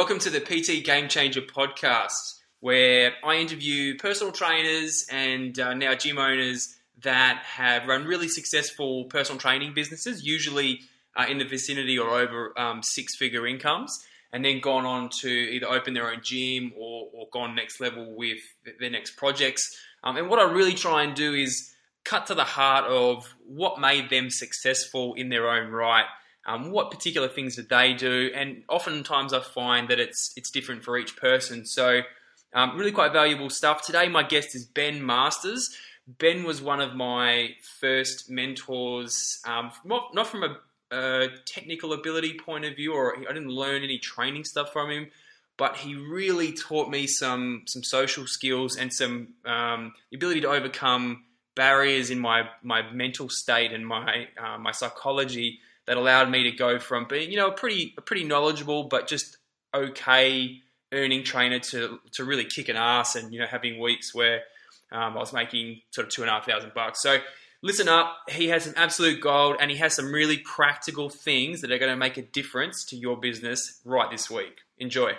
welcome to the PT Game Changer podcast, where I interview personal trainers and uh, now gym owners that have run really successful personal training businesses, usually uh, in the vicinity or over um, six figure incomes, and then gone on to either open their own gym or, or gone next level with their next projects. Um, and what I really try and do is cut to the heart of what made them successful in their own right. Um, what particular things did they do? And oftentimes I find that it's it's different for each person. So um, really quite valuable stuff. Today my guest is Ben Masters. Ben was one of my first mentors, um, not, not from a, a, technical ability point of view, or I didn't learn any training stuff from him, but he really taught me some some social skills and some um, ability to overcome barriers in my my mental state and my uh, my psychology that allowed me to go from being you know a pretty a pretty knowledgeable but just okay earning trainer to to really kick an ass and you know having weeks where um, I was making sort of two and a half thousand bucks. So listen up, he has some absolute gold and he has some really practical things that are going to make a difference to your business right this week. Enjoy.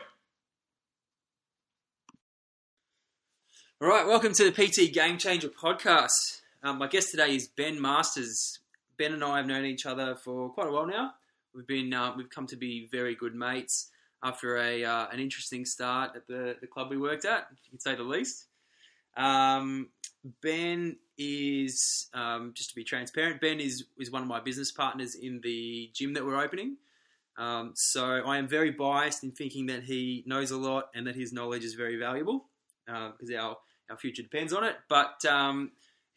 All right, welcome to the PT Game Changer podcast. Um, my guest today is Ben Masters. Ben and I have known each other for quite a while now. We've been uh, we've come to be very good mates after a uh, an interesting start at the, the club we worked at, if you could say the least. Um, ben is um, just to be transparent. Ben is is one of my business partners in the gym that we're opening. Um, so I am very biased in thinking that he knows a lot and that his knowledge is very valuable because uh, our our future depends on it. But um,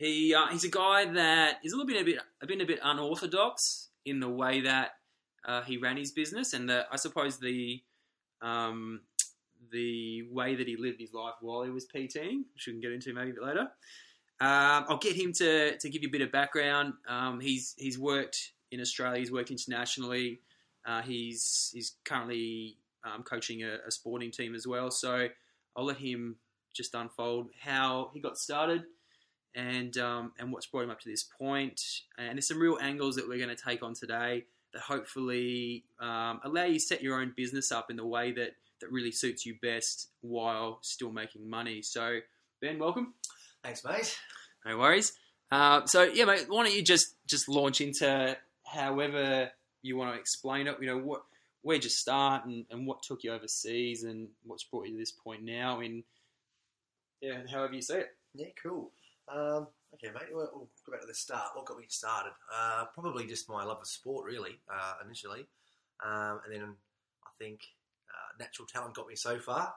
he uh, he's a guy that is a little bit a bit bit a bit unorthodox in the way that uh, he ran his business, and the, I suppose the um, the way that he lived his life while he was PTing, which we can get into maybe a bit later. Um, I'll get him to, to give you a bit of background. Um, he's he's worked in Australia. He's worked internationally. Uh, he's he's currently um, coaching a, a, sporting team as well. So I'll let him just unfold how he got started and um, and what's brought him up to this point. And there's some real angles that we're going to take on today that hopefully um, allow you to set your own business up in the way that that really suits you best while still making money. So, Ben, welcome. Thanks, mate. No worries. Uh, so, yeah, mate, why don't you just just launch into however you want to explain it? You know, what where'd you start and, and what took you overseas and what's brought you to this point now? In yeah, however you see it. Yeah, cool. Um, okay, mate. We'll, we'll, go back to the start. What got me started? Uh, probably just my love of sport, really. Uh, initially, um, and then I think uh, natural talent got me so far,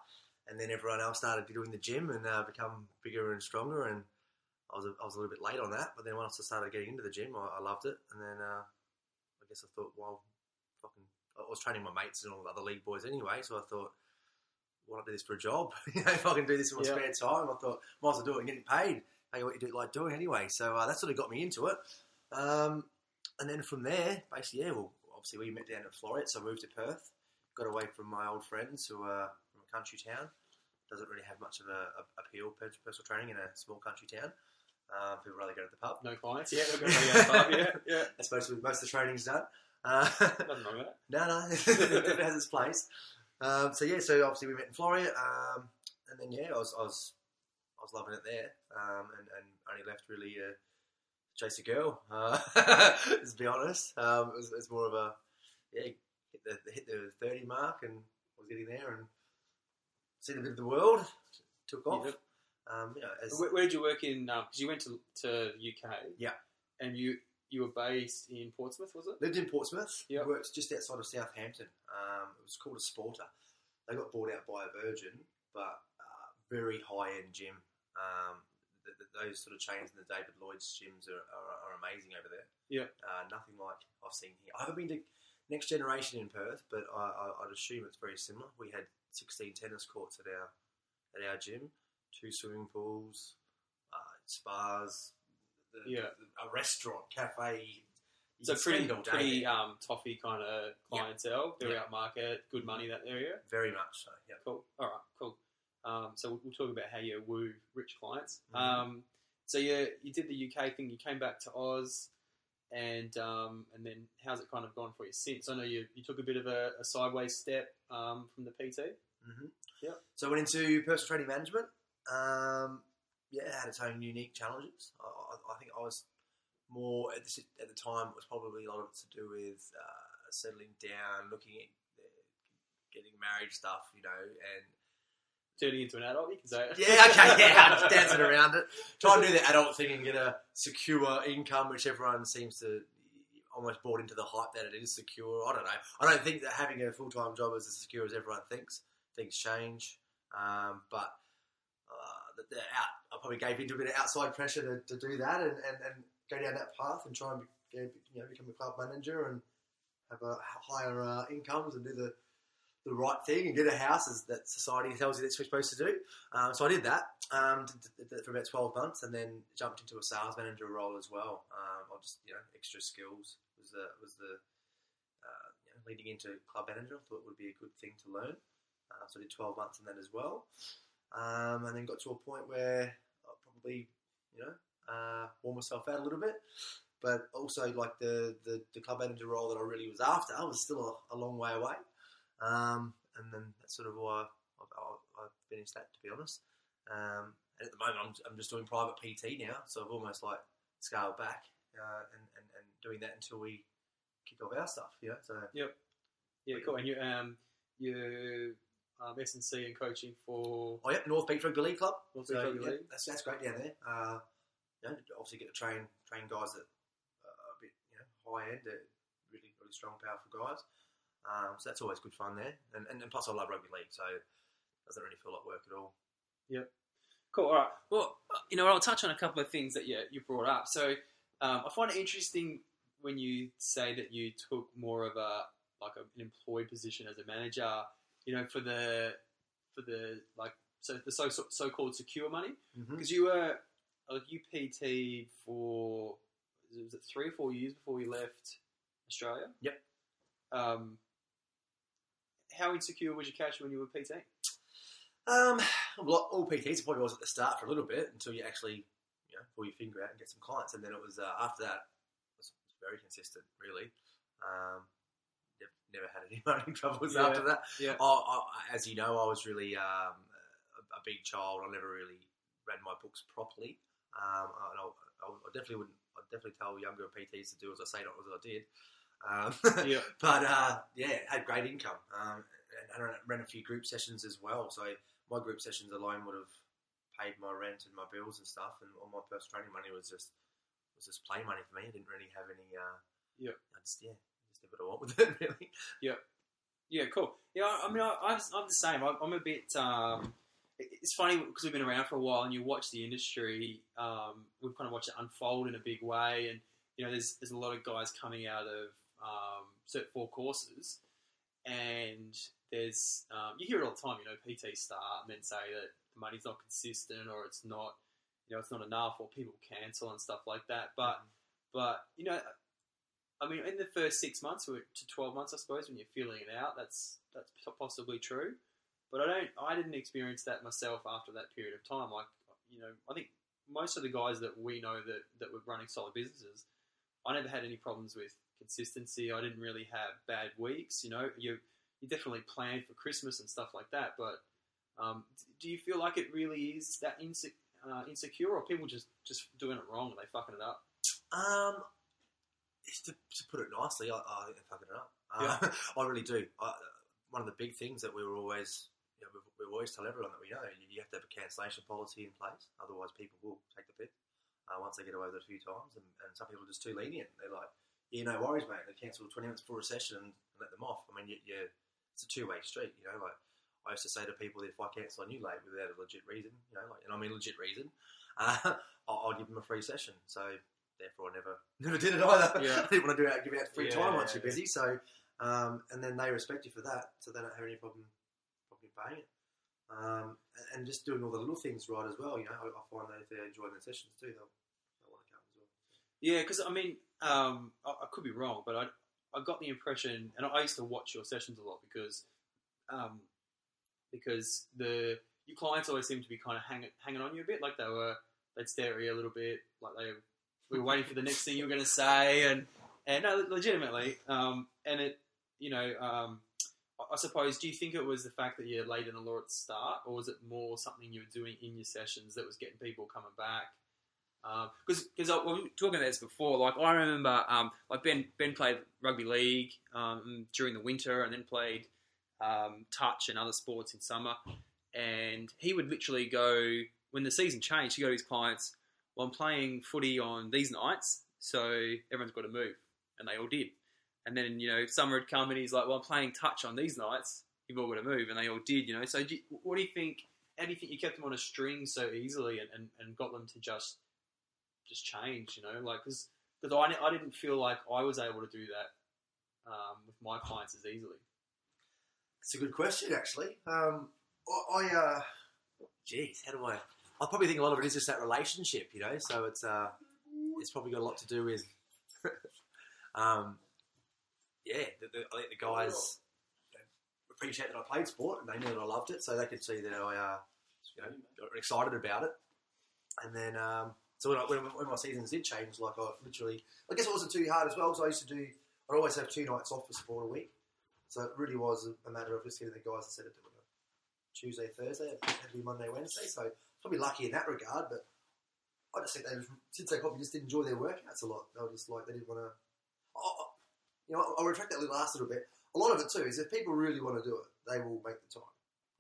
and then everyone else started doing the gym and uh, become bigger and stronger. And I was a, I was a little bit late on that, but then once I started getting into the gym, I, I loved it. And then uh, I guess I thought, well, fucking, I was training my mates and all the other league boys anyway, so I thought, why not do this for a job? you know, if I can do this in my spare time, I thought, might as well do it and get paid. Hey, what you do like doing anyway. So uh, that sort of got me into it. Um, and then from there, basically, yeah, well, obviously we met down in Floreat, so I moved to Perth got away from my old friends who are from a country town. Doesn't really have much of a, a appeal personal training in a small country town. Um, people rather go to the pub. No clients. Yeah, we're going to the pub. Yeah, yeah. That's most of most of the training's done. Uh, Nothing wrong with that. No, no, it has its place. Um, so yeah, so obviously we met in Floreat, um, and then yeah, I was, I was was loving it there, um, and, and only left really uh, chase a girl. Uh, to be honest, um, it was, it was more of a yeah, hit the hit the thirty mark and was getting there and seen a bit of the world. Took off. Um, you know, where, where, did you work in? Because um, you went to to UK. Yeah. And you you were based in Portsmouth, was it? Lived in Portsmouth. Yeah. Worked just outside of Southampton. Um, it was called Esporta. They got bought out by a Virgin, but uh, very high end gym. Um, the, the, those sort of chains in the David Lloyd's gyms are, are, are amazing over there. Yeah. Uh, nothing like I've seen here. I haven't been to next generation in Perth, but I, would assume it's very similar. We had 16 tennis courts at our at our gym, two swimming pools, uh, spas, the, yeah. The, a restaurant, cafe. So pretty, pretty um, toffee kind of clientele, very yep. upmarket, good money that area. Very much so. Yeah. Cool. All right. Um, so we'll, we'll, talk about how you woo rich clients. Mm-hmm. Um, so you you did the UK thing. You came back to Oz. and um, and then how's it kind of gone for you since? I know you you took a bit of a, a sideways step um, from the PT. hmm Yep. So I went into personal training management. Um, yeah, it had its own unique challenges. I, I, I think I was more at, this, at the time. It was probably a lot of it to do with uh, settling down, looking at uh, getting married stuff, you know, and Turning into an adult, you can say it. yeah, okay, yeah, I'm dancing around it, trying to do the adult thing and get a secure income, which everyone seems to almost bought into the hype that it is secure. I don't know. I don't think that having a full time job is as secure as everyone thinks. Things change, um, but uh, the, the out, I probably gave into a bit of outside pressure to, to do that and, and, and go down that path and try and be, you know become a club manager and have a higher uh, incomes and do the the right thing and get a house as that society tells you that's what you're supposed to do. Um, so I did that um, for about 12 months and then jumped into a sales manager role as well. Um, I just, you know, extra skills was the, was the uh, you know, leading into club manager. I thought it would be a good thing to learn. Uh, so I did 12 months in that as well. Um, and then got to a point where I probably, you know, uh, wore myself out a little bit. But also, like the, the, the club manager role that I really was after I was still a, a long way away. Um, and then that's sort of why I've, I've, I've finished that, to be honest. Um, and at the moment, I'm, I'm just doing private PT now, so I've almost like scaled back uh, and, and, and doing that until we kick off our stuff. Yeah. so Yeah, cool. And you um you um S and C and coaching for oh yeah, North Beach Rugby League Club. North So Beach Rugby yeah, League. that's that's great down there. Uh, you know, obviously get to train train guys that are a bit you know high end, really really strong, powerful guys. Um, so that's always good fun there. And, and, and plus, I love rugby league, so it doesn't really feel like work at all. Cool. All right. Well, uh, you know, I'll touch on a couple of things that you you brought up. So um, I find it interesting when you say that you took more of a like a, an employed position as a manager. You know, for the for the like so the so so called secure money Mm-hmm. because you were a UPT for was it three or four years before you left Australia? Yep. Um, how insecure was your cash when you were PT? Um, well, all PTs probably was at the start for a little bit until you actually, you know, pull your finger out and get some clients, and then it was uh, after that it was very consistent, really. Um, nev- never had any money troubles Yeah, after that. yeah. I, I, as you know, I was really um, a, a big child. I never really read my books properly. Um, I, I definitely wouldn't. I definitely tell younger PTs to do as I say, not as I did. Um, Yeah. but uh, yeah, had great income. Um, and I ran- a few group sessions as well. So my group sessions alone would have paid my rent and my bills and stuff, and all my personal training money was just was just play money for me. I didn't really have any. Uh, Yep. I just yeah, just did what I want with it really. Yeah, cool. Yeah, I I mean, I, I'm, I'm the same. I'm, I'm a bit. Um, it's funny because we've been around for a while, and you watch the industry. Um, we've kind of watched it unfold in a big way, and you know, there's there's a lot of guys coming out of um, Cert Four courses, and there's um, you hear it all the time. You know, PT start and then say that the money's not consistent, or it's not, you know, it's not enough, or people cancel and stuff like that. But but you know, I mean, in the first six months to twelve months, I suppose, when you're feeling it out, that's that's possibly true. But I don't, I didn't experience that myself after that period of time. Like, you know, I think most of the guys that we know that that were running solid businesses, I never had any problems with consistency. I didn't really have bad weeks. You know, you you definitely plan for Christmas and stuff like that. But um, do you feel like it really is that inse- uh, insecure, or people just just doing it wrong and they fucking it up? Um, to, to put it nicely, I, I think fucking it up. Uh, I really do. I, one of the big things that we were always, you know, we, we always tell everyone that we know, you, you have to have a cancellation policy in place. Otherwise, people will take the piss uh, once they get away with it a few times. And, and some people are just too lenient. They're like, yeah, no worries, mate. They cancel 20 minutes before a session and, let them off. I mean, you, you, it's a two way street, you know. Like I used to say to people that if I cancel on you late without a legit reason, you know, like, and I mean legit reason, uh, I'll, I'll give them a free session. So therefore, I never never did it either. Yeah. I didn't want to do it, give out free Yeah, time once you're busy. So um, and then they respect you for that, so they don't have any problem problem paying it. Um, and, and just doing all the little things right as well. You know, I, I find that if they're enjoying their sessions too, they'll, they'll want to come as well. Yeah, because I mean, um, I, I could be wrong, but I I got the impression, and I used to watch your sessions a lot because um, because the your clients always seem to be kind of hanging hanging on you a bit, like they were they'd stare at you a little bit, like they we were waiting for the next thing you were going to say, and and no, legitimately, um, and it, you know, um, I- suppose, do you think it was the fact that you laid in a law at the start, or was it more something you were doing in your sessions that was getting people coming back? Because because we were talking about this before, like I remember, um, like Ben Ben played rugby league um, during the winter, and then played um, touch and other sports in summer, and he would literally go when the season changed. He would go to his clients, "Well, I'm playing footy on these nights, so everyone's got to move," and they all did. And then you know summer had come, and he's like, "Well, I'm playing touch on these nights. You've all got to move," and they all did. You know, so do you, what do you think? How do you think you kept them on a string so easily and, and, and got them to just just change? You know, like because I, I didn't feel like I was able to do that um, with my clients as easily. It's a good question, actually. Um, I, I uh, geez, how do I? I probably think a lot of it is just that relationship, you know. So it's uh, it's probably got a lot to do with, um, yeah. The, the, I think the guys appreciate that I played sport and they knew that I loved it, so they could see that I, uh, you know, got excited about it. And then, um, so when, I, when, when my seasons did change, like I literally, I guess it wasn't too hard as well because I used to do. I'd always have two nights off for sport a week. So it really was a, a matter of just getting the guys instead of doing it Tuesday, Thursday, it had to be Monday, Wednesday. So probably lucky in that regard, but I just think they just, since they probably just didn't enjoy their workouts a lot. They were just like they didn't want to. You know, I'll retract that last little bit. A lot of it too is if people really want to do it, they will make the time.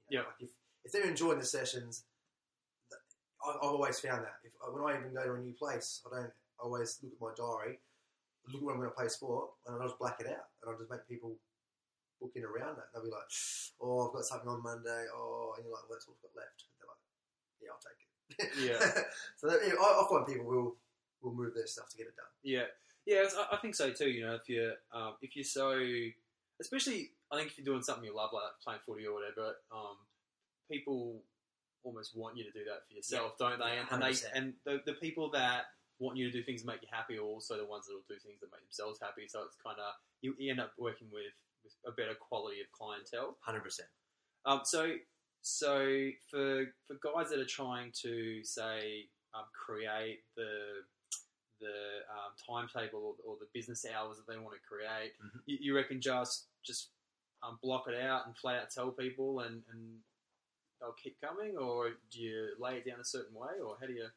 You know, Yeah. Like if, if they're enjoying the sessions, I- I've always found that if when I even go to a new place, I don't always look at my diary, look at when I'm going to play sport, and I'll just black it out, and I'll just make people book in around that. They'll be like, "Oh, I've got something on Monday." Oh, and you're like, well, "That's all I've got left." They're like, "Yeah, I'll take it." Yeah. so that, yeah, I, I find people will will move their stuff to get it done. Yeah, yeah, I, I think so too. You know, if you're um, if you're so, especially I think if you're doing something you love, like playing footy or whatever, um, people almost want you to do that for yourself, don't they? And, and they 100%. and the, the people that want you to do things that make you happy are also the ones that will do things that make themselves happy. So it's kind of you, end up working with, with a better quality of clientele. Hundred percent. Um, so, so for for guys that are trying to say um, create the the um, timetable or, or the business hours that they want to create, Mhm. you, you reckon just just um, block it out and flat out tell people and, and they'll keep coming, or do you lay it down a certain way, or how do you?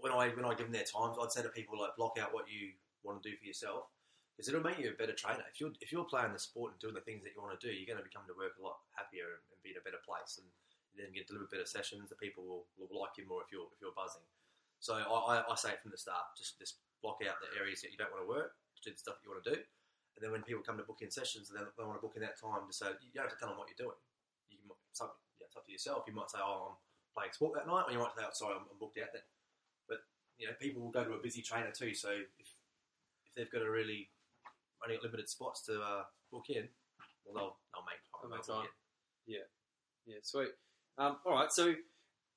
when I when I give them their times, I'd say to people like block out what you want to do for yourself because it'll make you a better trainer. If you're if you're playing the sport and doing the things that you want to do, you're going to become to work a lot happier and, and be in a better place, and then get deliver better sessions. The people will, will like you more if you're if you're buzzing. So I, I, say from the start, just just block out the areas that you don't want to work, do the stuff that you want to do, and then when people come to book in sessions, they, they want to book in that time. Just so you don't have to tell them what you're doing. You can, yeah, it's up to yourself. You might say, "Oh, I'm playing sport that night," or you might say, "Oh, sorry, I'm, I'm booked out then." But you know, people will go to a busy trainer too. So if if they've got a really only limited spots to uh, book in, well, they'll they'll make time. They'll make time. Yeah, yeah, sweet. Um, all right, so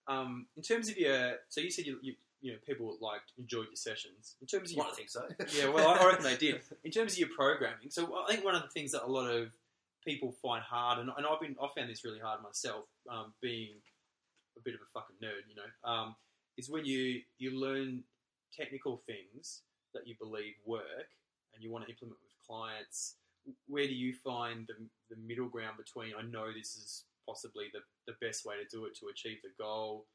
um, in terms of your, so you said you, you you know people like enjoyed your sessions. In terms of your, Well, I think so. yeah, well, I, I reckon they did. In terms of your programming, so I think one of the things that a lot of people find hard, and, and I've been I found this really hard myself, um, being a bit of a fucking nerd, you know, um, is when you you learn technical things that you believe work and you want to implement with clients. Where do you find the, the middle ground between I know this is possibly the, the best way to do it to achieve the goal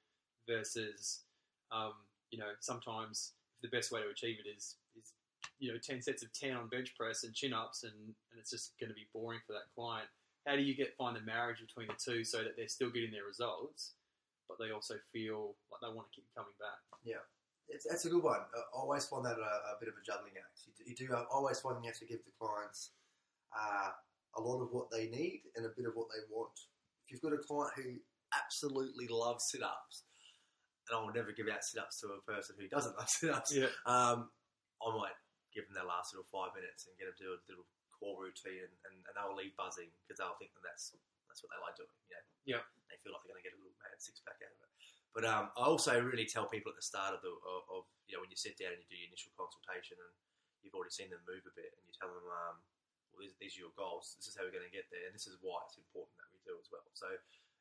versus um, you know sometimes the best way to achieve it is is you know ten sets of ten on bench press and chin ups and, and it's just going to be boring for that client. How do you get find the marriage between the two so that they're still getting their results, but they also feel like they want to keep coming back? Yeah, it's, that's a good one. I always find that a, a bit of a juggling act. You do, you do uh, always find you have to give the clients uh, a lot of what they need and a bit of what they want. If you've got a client who absolutely loves sit ups, and I will never give out sit ups to a person who doesn't love sit ups, Yeah, um, I might give them their last little five minutes and get them to do a little core routine, and, and, they'll leave buzzing because they'll think that that's that's what they like doing. You know, Yeah. they feel like they're going to get a little mad six pack out of it. But um, I also really tell people at the start of the of, of you know when you sit down and you do your initial consultation and you've already seen them move a bit and you tell them um, well these, these are your goals this is how we're going to get there and this is why it's important that we do as well so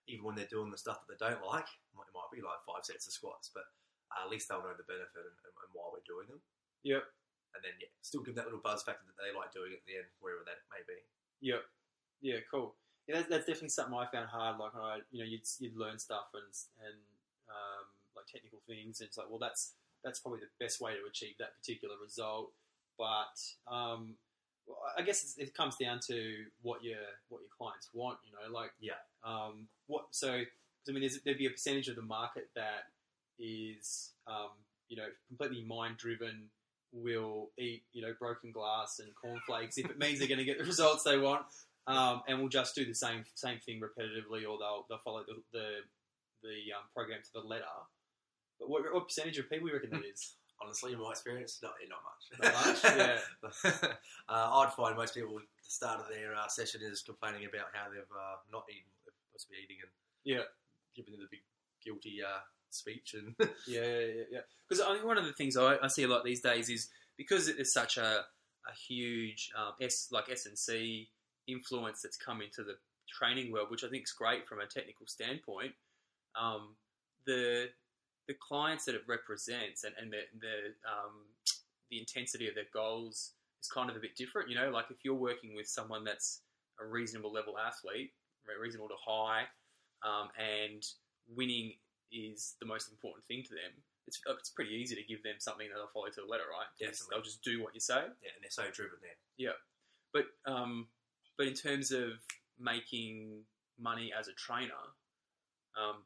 even when they're doing the stuff that they don't like it might, it might be like five sets of squats but uh, at least they'll know the benefit and, and, and why we're doing them. Yep. And then yeah, still give that little buzz factor that they like doing it at the end, wherever that may be. Yep. Yeah, cool. Yeah, that's, that's definitely something I found hard. Like, I, you know, you'd, you'd learn stuff and and um, like technical things, and it's like, well, that's that's probably the best way to achieve that particular result. But um, well, I guess it's, it comes down to what your what your clients want. You know, like Yeah. Um, what so? 'cause I mean, there'd be a percentage of the market that is um, you know completely mind driven. Will eat you know broken glass and cornflakes if it means they're going to get the results they want um, and will just do the same same thing repetitively, or they'll they'll follow the the, the um, program to the letter. But what, what percentage of people you reckon that is? Honestly, in my experience, not not much. Not much? Yeah. uh, I'd find most people at the start of their uh, session is complaining about how they've uh, not eaten what they're supposed to be eating and Yeah. giving them the big guilty uh, speech and Yeah, yeah, yeah. Because I think one of the things I, I see a lot these days is because it is such a a huge um, S like S and C influence that's come into the training world, which I think is great from a technical standpoint. Um, the the clients that it represents and, and the the um, the intensity of their goals is kind of a bit different. You know, like if you're working with someone that's a reasonable level athlete, reasonable to high, um, and winning is the most important thing to them. It's, it's pretty easy to give them something that they'll follow to the letter, right? Definitely. They'll just do what you say. yeah, and they're so driven there. Yeah. But um, but in terms of making money as a trainer, um,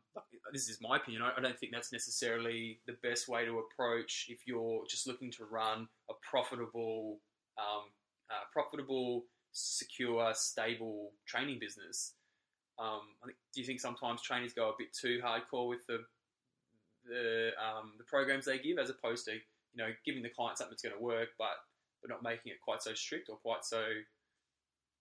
this is my opinion. I, I don't think that's necessarily the best way to approach if you're just looking to run a profitable, um, uh, profitable, secure, stable training business. Um, I think, do you think sometimes trainers go a bit too hardcore with the the um, the programs they give, as opposed to you know giving the client something that's going to work, but but not making it quite so strict or quite so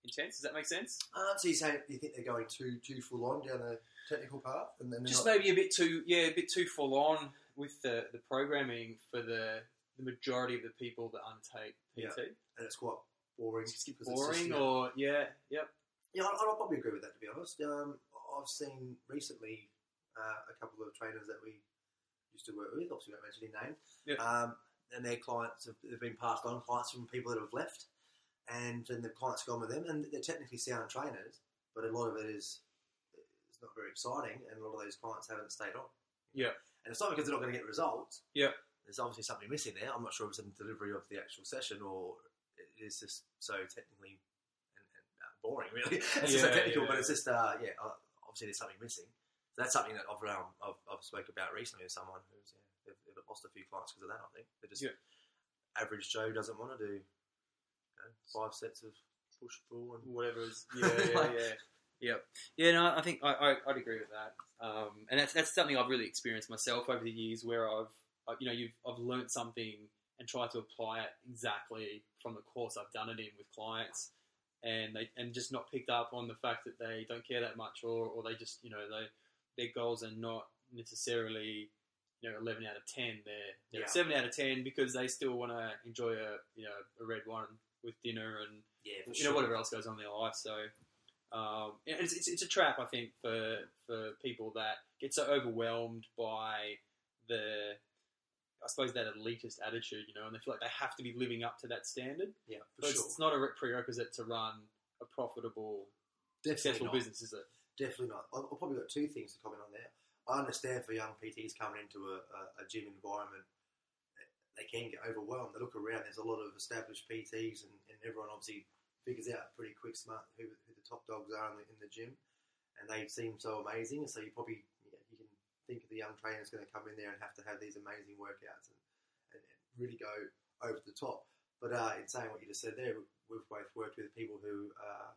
intense. Does that make sense? Uh, so you say you think they're going too too full on down the technical path, and then Just not- maybe a bit too, yeah, a bit too full on with the, the programming for the the majority of the people that undertake PT. and it's quite boring. Just it's just, boring, know- or yeah, yep, Yeah, I'd, I'd probably agree with that to be honest. Um, I've seen recently uh, a couple of trainers that we used to work with, obviously, we won't mention any name, Yeah. um, and their clients have, have been passed on, clients from people that have left, and then the clients gone with them, and they're technically sound trainers, but a lot of it is is not very exciting, and a lot of those clients haven't stayed on. Yeah. and it's not because they're not going to get results. Yeah. there's obviously something missing there. I'm not sure if it's in the delivery of the actual session or it is just so technically boring, really. it's just so technical, yeah. but it's just uh, yeah. uh, Obviously, there's something missing. So that's something that I've um, I've, I've spoke about recently with someone who's yeah, they've, they've lost a few clients because of that. I think they just Yeah. average Joe doesn't want to do you know, five sets of push pull and whatever is, yeah, yeah, yeah, yep, yeah. No, I think I, I I'd agree with that, um, and that's that's something I've really experienced myself over the years, where I've I- you know you've I've learnt something and tried to apply it exactly from the course I've done it in with clients. And they and just not picked up on the fact that they don't care that much, or, or they just you know they their goals are not necessarily you know eleven out of ten. They're they're Yeah. seven out of ten because they still want to enjoy a you know a red wine with dinner and yeah, you sure. know whatever else goes on in their life. So um, it's, it's it's a trap I think for for people that get so overwhelmed by the I suppose that elitist attitude, you know, and they feel like they have to be living up to that standard. yeah, for sure. it's not a prerequisite to run a profitable, Definitely successful not. business, is it? Definitely not. I've I've probably got two things to comment on there. I understand for young PTs coming into a, a, a gym environment, they can get overwhelmed. They look around, there's a lot of established PTs, and, and everyone obviously figures out pretty quick, smart who, who the top dogs are in the, in the gym, and they seem so amazing. So you probably yeah, you can think of the young trainer's going to come in there and have to have these amazing workouts and, and, really go over the top. But uh, in saying what you just said there, we've both worked with people who are,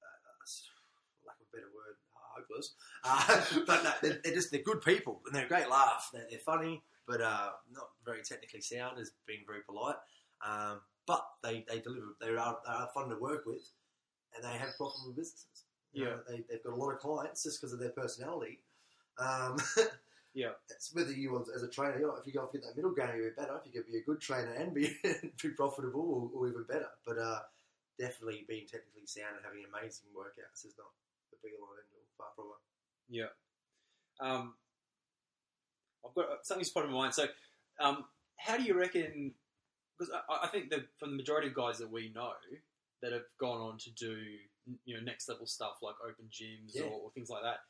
uh, for lack of a better word, hopeless. Uh, but no, they're, they're just they're good people and they're a great laugh. They're, they're funny, but uh, not very technically sound, as being very polite. Um, but they, they deliver. They are, they are fun to work with, and they have profitable businesses. You know, they, they've got a lot of clients just because of their personality. Um, Yeah. whether you want as a trainer, you know, if you go and get that middle ground, you'll be better. If you could be a good trainer and be be profitable, or, or even better. But uh, definitely being technically sound and having amazing workouts is not the be all and end all. Far from it. Yeah. Um, I've got uh, something's put in my mind. So, um, how do you reckon? Because I, I think that from the majority of guys that we know that have gone on to do you know next level stuff like open gyms Yeah. or, or things like that,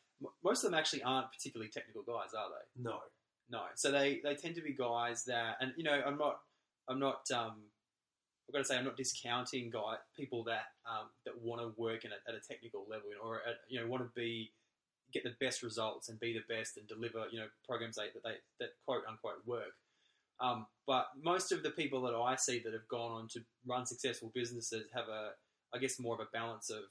most of them actually aren't particularly technical guys, are they? No. No. So they, they tend to be guys that, and you know, I'm not, I'm not, um, I've got to say, I'm not discounting guy people that um, that want to work in a, at a technical level, or at, you know, want to be get the best results and be the best and deliver, you know, programs that that they that quote unquote work. Um, but most of the people that I see that have gone on to run successful businesses have a, I guess, more of a balance of,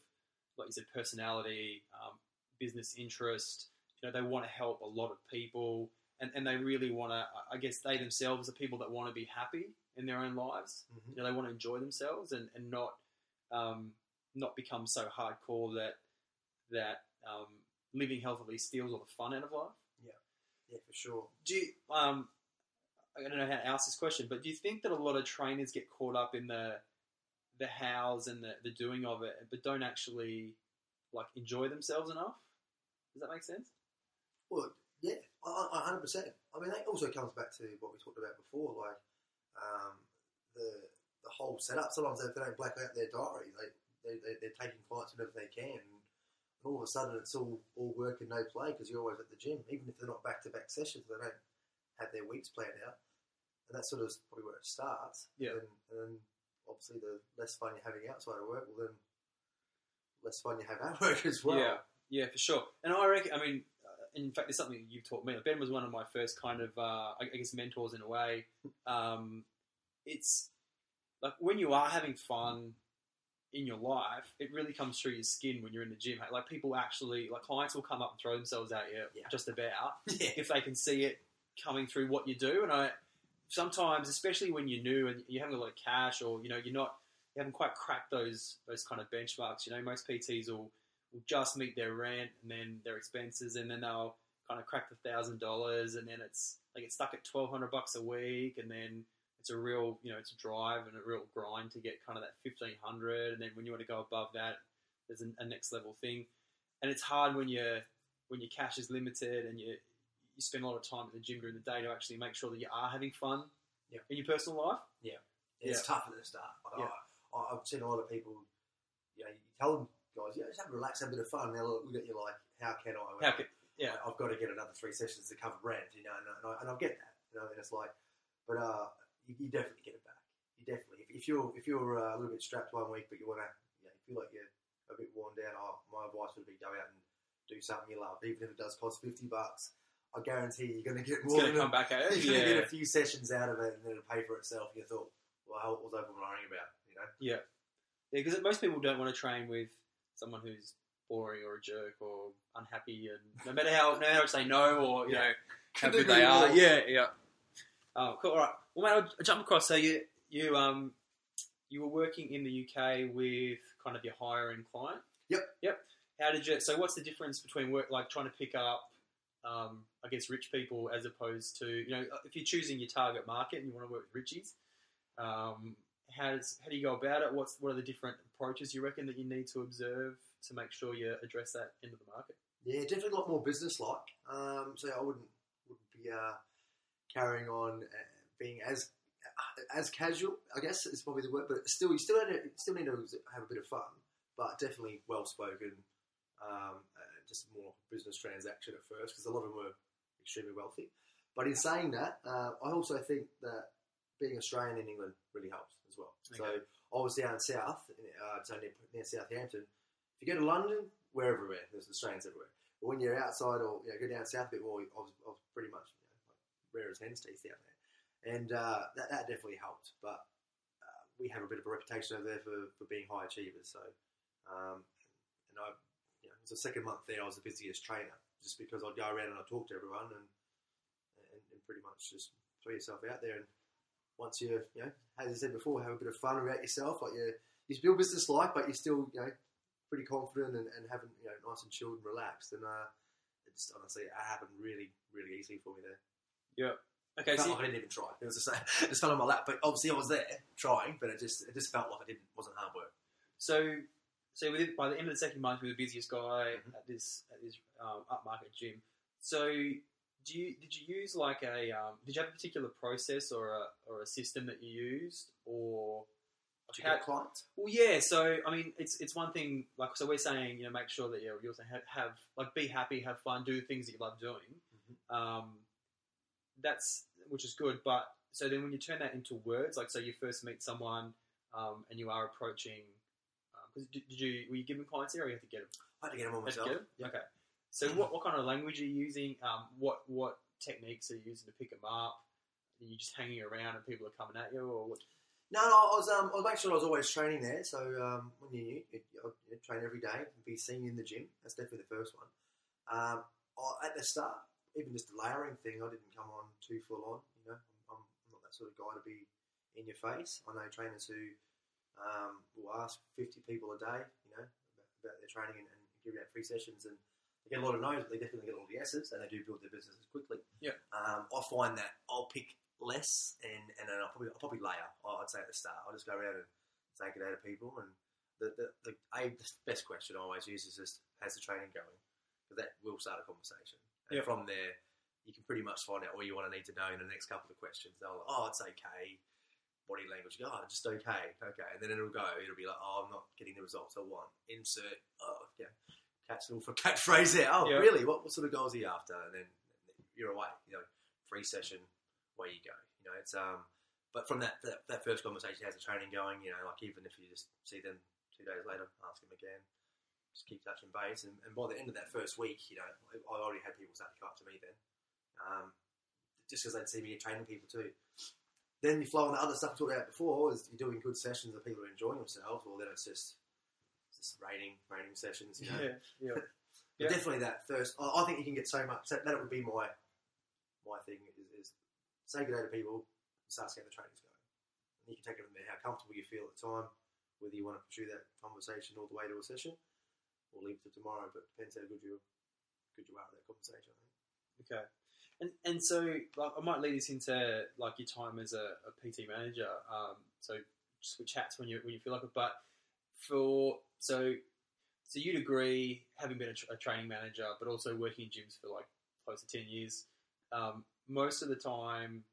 like you said, personality, um, business interest. You know, they want to help a lot of people and, and they really want to. I guess they themselves are people that want to be happy in their own lives. Mhm. You know, they want to enjoy themselves and and not um, not become so hardcore that that um, living healthily steals all the fun out of life. Yeah, for sure. Do you, um, I don't know how to ask this question, but do you think that a lot of trainers get caught up in the the hows and the, the doing of it, but don't actually like enjoy themselves enough? Does that make sense? Well, yeah, I- I- hundred percent. I mean, that also comes back to what we talked about before, like um, the the whole setup. Sometimes if they don't black out their diary, they, they, they they're taking clients whenever they can, and all of a sudden it's all all work and no play because you're always at the gym, even if they're not back to back sessions. They don't have their weeks planned out, and that's sort of probably where it starts. Yeah. and, and then obviously the less fun you're having outside of work, well then less fun you have at work as well. Yeah, yeah, for sure. And I reckon, I mean, uh, in fact, it's something you've taught me. Ben was one of my first kind of, uh, I I guess, mentors in a way. Um, it's like when you are having fun in your life, it really comes through your skin when you're in the gym. Like people actually, like clients will come up and throw themselves at you Yeah. just about yeah. if they can see it coming through what you do. And I sometimes, especially when you're new and you haven't got a lot of cash, or you know you're not, you haven't quite cracked those those kind of benchmarks. You know, most PTs will will just meet their rent and then their expenses, and then they'll kind of crack the thousand dollars, and then it's they get stuck at twelve hundred bucks a week, and then it's a real, you know, it's a drive and a real grind to get kind of that fifteen hundred, and then when you want to go above that, there's a, a next level thing, and it's hard when you when your cash is limited and you you spend a lot of time at the gym during the day to actually make sure that you are having fun Yeah. in your personal life. Yeah, it's tough at the start. Like, Yeah. I, I've seen a lot of people, you know, you tell them, guys, yeah, just have a relax, have a bit of fun. And they'll look at you like, how can I? How can, yeah, I've got to get another three sessions to cover rent, you know, and, and, I, and I get that, you know, and it's like, but uh, you, you definitely get it back. You definitely, if, if you're if you're uh, a little bit strapped one week, but you want to, you know, feel like you're a bit worn down, oh, my advice would be go out and do something you love, even if it does cost fifty bucks. I guarantee you're going to get it's more going than to come back at you're it. going to get a few sessions out of it, and then it'll pay for itself. You thought, well, what was I worrying about? You know. Yeah, yeah, because most people don't want to train with someone who's boring or a jerk or unhappy, and no matter how no matter how much they know or you know how good they are. Yeah, yeah. Oh, cool. All right. Well, mate, I'll jump across. So you you um you were working in the UK with kind of your higher end client. Yep. Yep. How did you? So what's the difference between work like trying to pick up? Um, I guess rich people as opposed to you know if you're choosing your target market and you want to work with richies, um, how does how do you go about it? What's what are the different approaches you reckon that you need to observe to make sure you address that end of the market? Yeah, definitely a lot more business like. Um, so I wouldn't wouldn't be uh, carrying on uh, being as as casual. I guess is probably the word, but still, you still need to, still need to have a bit of fun, but definitely well spoken. Um, uh, just more business transaction at first because a lot of them were extremely wealthy. But in saying that, uh, I also think that being Australian in England really helps well. So I was down south, uh, so near, near Southampton. If you go to London, we're everywhere. There's Australians everywhere. But when you're outside or you know, go down south a bit more, I was, I was pretty much you know, like rare as hen's teeth down there, and uh, that, that definitely helped. But uh, we have a bit of a reputation over there for, for being high achievers. So, um, and I, you know, it was the second month there. I was the busiest trainer just because I'd go around and I'd talk to everyone and, and and pretty much just throw yourself out there. And once you, you know, as I said before, have a bit of fun about yourself. Like you, you still business like, but you're still, you know, pretty confident and, and having, you know, nice and chilled and relaxed. And uh, it just honestly, it happened really, really easily for me there. Yeah. Okay, so like I didn't even try. It was just, it just fell on my lap. But obviously, I was there trying, but it just, it just felt like I didn't, wasn't hard work. So, so within, by the end of the second month, we were the busiest guy Mhm. at this at this um, upmarket gym. So, do you did you use like a um, did you have a particular process or a or a system that you used or To how- clients. well yeah so I mean it's it's one thing like so we're saying you know make sure that you you also have, have like be happy have fun do things that you love doing Mhm. um, that's which is good but so then when you turn that into words like so you first meet someone um, and you are approaching because did, did you were you giving clients here or you have to get them I had to get them all Had myself. get 'em? Okay. So what, what kind of language are you using? Um, what what techniques are you using to pick them up? Are you just hanging around and people are coming at you, or what? No, no, I was um, I making sure I was always training there. So um, when you new, you train every day, be seen in the gym. That's definitely the first one. Um, I, at the start, even just the layering thing, I didn't come on too full on. You know, I'm, I'm not that sort of guy to be in your face. I know trainers who um, will ask 50 people a day, you know, about, about their training and, and give out free sessions, and they get a lot of no's, but they definitely get a lot of yeses, and they do build their businesses quickly. Yeah. Um, I find that I'll pick less, and and then I'll probably I'll probably layer. I'd say at the start, I'll just go around and say good day to people, and the the the, a, the best question I always use is just how's the training going, because that will start a conversation, and Yeah. from there you can pretty much find out all you want to need to know in the next couple of questions. They'll oh it's okay. Body language, go, oh, just okay, okay, and then it'll go. It'll be like, oh, I'm not getting the results I want. Insert, oh, yeah, catch little for catchphrase there. Oh, really? What, what sort of goals are you after? And then you're away. You know, free session, where you go. You know, it's um. But from that, that that first conversation, how's the training going? You know, like even if you just see them two days later, ask them again. Just keep touching base, and, and by the end of that first week, you know, I I already had people start to come up to me then, um, just because they'd see me training people too. Then you flow on the other stuff I talked about before. Is you're doing good sessions and people are enjoying themselves. Well, then it's just just rating rating sessions. You know, Yeah, yeah. but Yeah. definitely that first. I I think you can get so much. That, that would be my my thing is, is say good day to people, and start to get the trainings going. And you can take it from there. How comfortable you feel at the time, whether you want to pursue that conversation all the way to a session, or leave it to tomorrow. But it depends how good you good you are at that conversation. I think. Okay. And and so like I might lead us into like your time as a, a PT manager. Um, so just with chats when you when you feel like it. But for so so you'd agree, having been a, tra- a training manager, but also working in gyms for like close to ten years, um, most of the time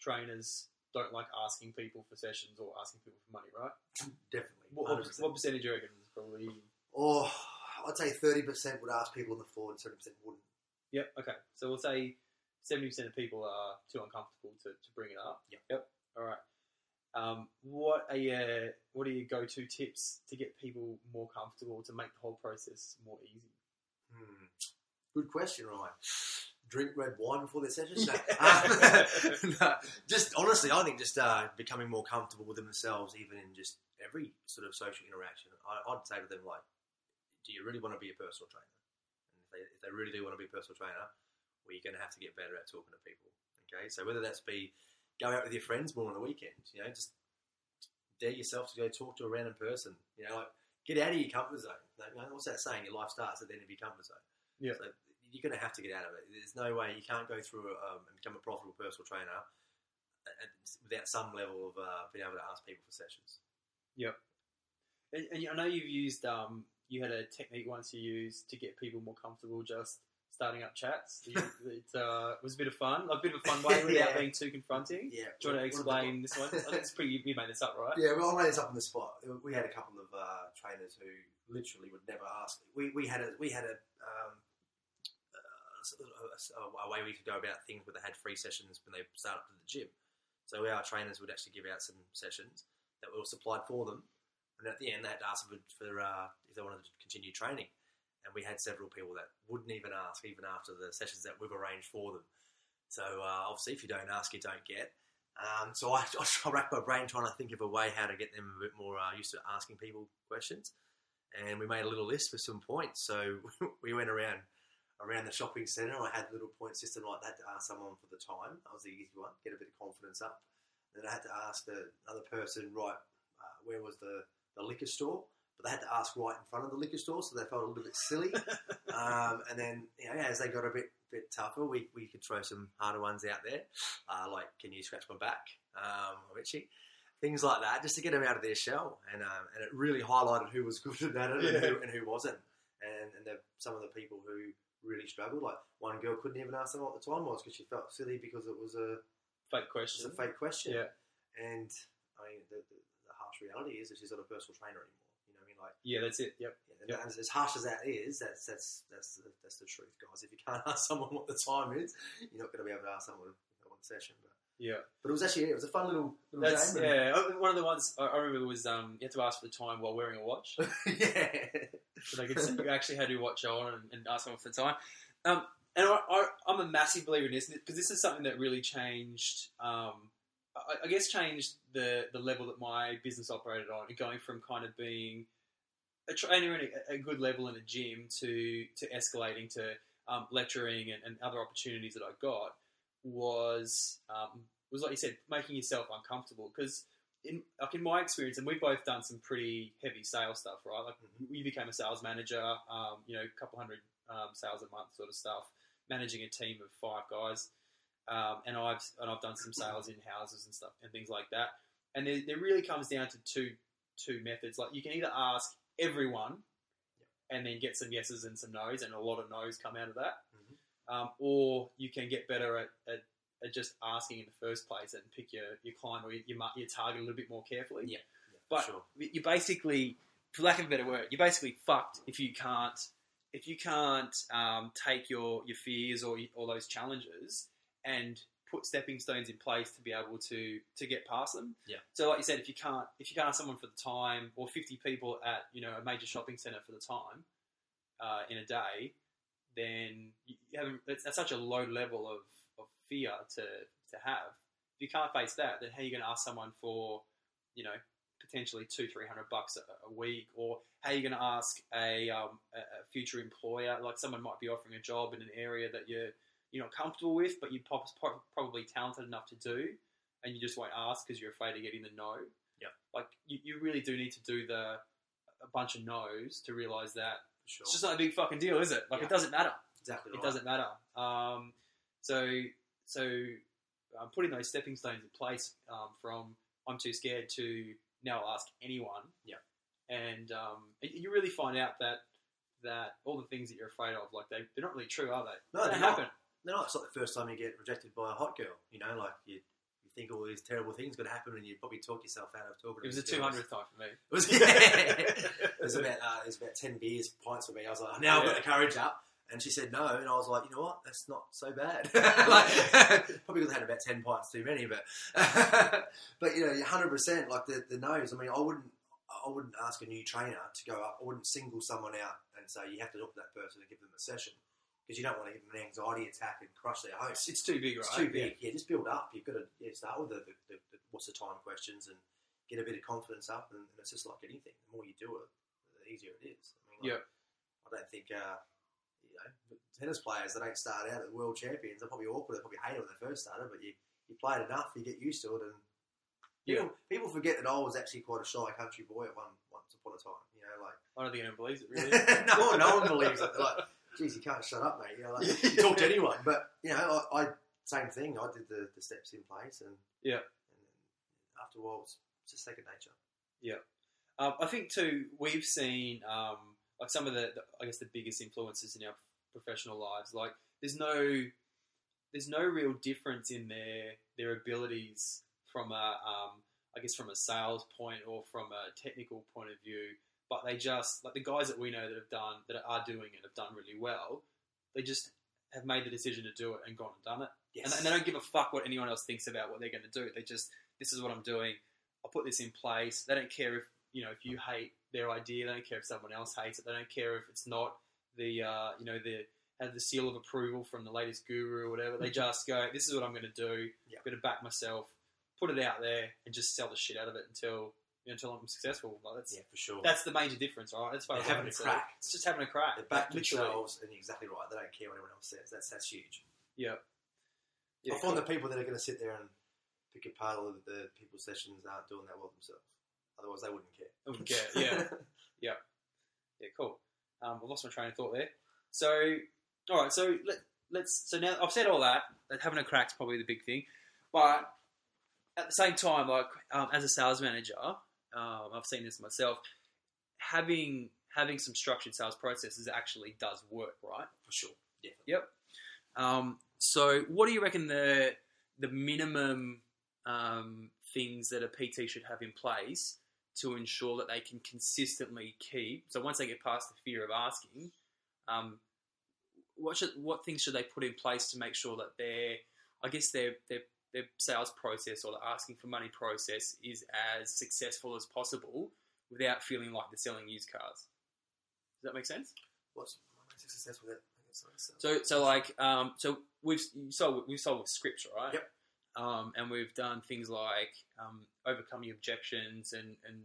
trainers don't like asking people for sessions or asking people for money, right? Definitely. What, what, what percentage do you reckon? is Probably. Oh, I'd say thirty percent would ask people on the floor, and thirty percent wouldn't. Yep. Okay. So we'll say seventy percent of people are too uncomfortable to, to bring it up. Yep. Yep. All right. Um, what are your what are your go to tips to get people more comfortable to make the whole process more easy? Hmm. Good question, Ryan. Drink red wine before their sessions? No. Yeah. No. Just honestly, I think just uh, becoming more comfortable with themselves, even in just every sort of social interaction. I, I'd say to them like, "Do you really want to be a personal trainer?" And if they, if they really do want to be a personal trainer, well, you're going to have to get better at talking to people. Okay, so whether that's be go out with your friends more on the weekends, you know, just dare yourself to go talk to a random person. You know, like get out of your comfort zone. Like, you know, what's that saying? Your life starts at the end of your comfort zone. Yeah. So you're going to have to get out of it. There's no way you can't go through um, and become a profitable personal trainer without some level of uh, being able to ask people for sessions. And, and I know you've used um, you had a technique once you used to get people more comfortable just starting up chats. You- it uh, was a bit of fun, like a bit of a fun way without Yeah. being too confronting. Yeah. Do you want to One of the- explain this one? I think it's pretty. You made this up, right? Yeah, well, I made this up on the spot. We had a couple of uh, trainers who literally would never ask. We, we had a we had a, um, a, a way we could go about things where they had free sessions when they started at the gym. So our trainers would actually give out some sessions that were supplied for them, and at the end they had to ask them for uh, if they wanted to continue training. And we had several people that wouldn't even ask, even after the sessions that we've arranged for them. So uh, obviously, if you don't ask, you don't get. Um, so I, I racked my brain trying to think of a way how to get them a bit more uh, used to asking people questions, and we made a little list with some points. So we went around around the shopping centre. I had a little point system like that to ask someone for the time. That was the easy one, get a bit of confidence up. Then I had to ask the other person, right, uh, where was the, the liquor store? But they had to ask right in front of the liquor store, so they felt a little bit silly. um, and then, you know, as they got a bit bit tougher, we, we could throw some harder ones out there, uh, like can you scratch my back, um, itchy, things like that, just to get them out of their shell. And um, and it really highlighted who was good at it and, who, and who wasn't. And and the, some of the people who really struggled. Like one girl couldn't even ask them what the time was because she felt silly because it was a Fake it question. was a fake question. Yeah. And I mean, the, the, the harsh reality is that she's not a personal trainer anymore. You know what I mean? Like, Yeah, that's it. Yep. yeah, Yep. as, as harsh as that is, that's that's that's the, that's the truth, guys. If you can't ask someone what the time is, you're not going to be able to ask someone on the session. But, Yeah. but it was actually it was a fun little, little That's game. yeah. One of the ones I remember was um, you had to ask for the time while wearing a watch, yeah. so they could see you actually had your watch on and, and ask someone for the time. Um, and I, I, I'm a massive believer in this because this is something that really changed. Um, I, I guess changed the the level that my business operated on, going from kind of being a trainer in a, a good level in a gym to to escalating to um, lecturing and, and other opportunities that I got was um, was like you said, making yourself uncomfortable because. In, like in my experience, and we've both done some pretty heavy sales stuff, right? Like Mhm. you became a sales manager, um, you know, a couple hundred um, sales a month sort of stuff, managing a team of five guys, um, and I've and I've done some sales in houses and stuff and things like that. And there, there really comes down to two two methods. Like you can either ask everyone, and then get some yeses and some nos, and a lot of nos come out of that, Mhm. um, or you can get better at, at, at just asking in the first place and pick your, your client or your, your, your target a little bit more carefully. Yeah. Yeah, But sure. you basically, for lack of a better word, you're basically fucked if you can't if you can't um, take your, your fears or or those challenges and put stepping stones in place to be able to to get past them. Yeah. So, like you said, if you can't if you can't ask someone for the time or 50 people at you know a major shopping center for the time uh, in a day, then you haven't. That's, that's such a low level of, of fear to to have. If you can't face that, then how are you going to ask someone for you know potentially two, three hundred bucks a, a week, or how are you going to ask a, um, a, a future employer? Like someone might be offering a job in an area that you're you're not comfortable with, but you're probably talented enough to do, and you just won't ask because you're afraid of getting the no. Yeah. Like you, you really do need to do the a bunch of no's to realize that Sure. it's just not a big fucking deal, is it? Like Yeah. it doesn't matter. exactly It right. doesn't matter. Um, so so um, putting those stepping stones in place um, from I'm too scared to now ask anyone. Yeah. And um, you really find out that that all the things that you're afraid of, like they they're not really true, are they? No, they happen. Not. No, it's not the first time you get rejected by a hot girl. You know, like you, you think all these terrible things going to happen, and you probably talk yourself out of talking. It was these two hundredth time for me. It was yeah. it was about uh, it was about ten beers, pints for me. I was like, now I've got the courage up. And she said no, and I was like, you know what? That's not so bad. like, probably because I had about ten pints too many, but but you know, hundred percent like the the no's. I mean, I wouldn't I wouldn't ask a new trainer to go up. I wouldn't single someone out and say you have to look at that person and give them a session because you don't want to give them an anxiety attack and crush their hopes. It's too big, right? It's too big. Yeah. just build up. You've got to yeah, start with the, the, the, the what's the time questions and get a bit of confidence up. And, and it's just like anything. The more you do it, the easier it is. I mean, like, I don't think uh, you know tennis players that don't start out as world champions. They're probably awkward. They probably hate it when they first started, but you you play it enough, you get used to it, and people, people forget that I was actually quite a shy country boy at one once upon a time. You know, like I don't think anyone believes it really. no one, no one believes it. They're like, geez, you can't shut up, mate. You know, like, you talk to anyone. But you know, I, I same thing. I did the, the steps in place, and Yeah. and then after a while, it's just second nature. Yeah, um, I think too, we've seen um, like some of the, the, I guess, the biggest influences in our professional lives. Like, there's no, there's no real difference in their their abilities from a, um, I guess, from a sales point or from a technical point of view. But they just like the guys that we know that have done that are doing it have done really well. They just have made the decision to do it and gone and done it. Yes. And, and they don't give a fuck what anyone else thinks about what they're going to do. They just, this is what I'm doing. I'll put this in place. They don't care if you know if you hate their idea. They don't care if someone else hates it. They don't care if it's not the uh, you know the have the seal of approval from the latest guru or whatever. They just go, this is what I'm going to do. Yeah. I'm going to back myself, put it out there, and just sell the shit out of it until until I'm successful. Like that's yeah, for sure. that's the major difference, all right? As far as having a crack. It's just having a crack. They're back themselves, and you're exactly right. They don't care what anyone else says. That's that's huge. Yeah. Yeah, I find the people that are going to sit there and pick apart all of the people's sessions aren't doing that well themselves. Otherwise, they wouldn't care. I wouldn't care. Yeah. Yeah, cool. Um, I lost my train of thought there. So, all right. So let, let's. So now I've said all that. That having a crack's probably the big thing, but at the same time, like um, as a sales manager, um, I've seen this myself. Having having some structured sales processes actually does work, right? For sure. Definitely. Yep. Um, so, what do you reckon the the minimum um, things that a PT should have in place to ensure that they can consistently keep? So, once they get past the fear of asking, um, what should what things should they put in place to make sure that their I guess their their their sales process or the asking for money process is as successful as possible without feeling like they're selling used cars. Does that make sense? What's what success with it? I guess that's, uh, So, so like, um, so we've sold we've sold with scripts, right? Yep. Um, and we've done things like um, overcoming objections and and